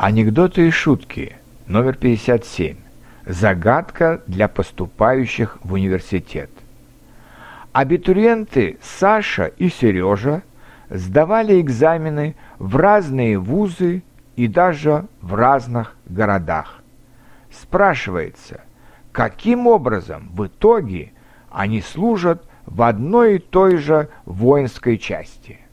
Анекдоты и шутки. Номер 57. Загадка для поступающих в университет. Абитуриенты Саша и Сережа сдавали экзамены в разные вузы и даже в разных городах. Спрашивается, каким образом в итоге они служат в одной и той же воинской части –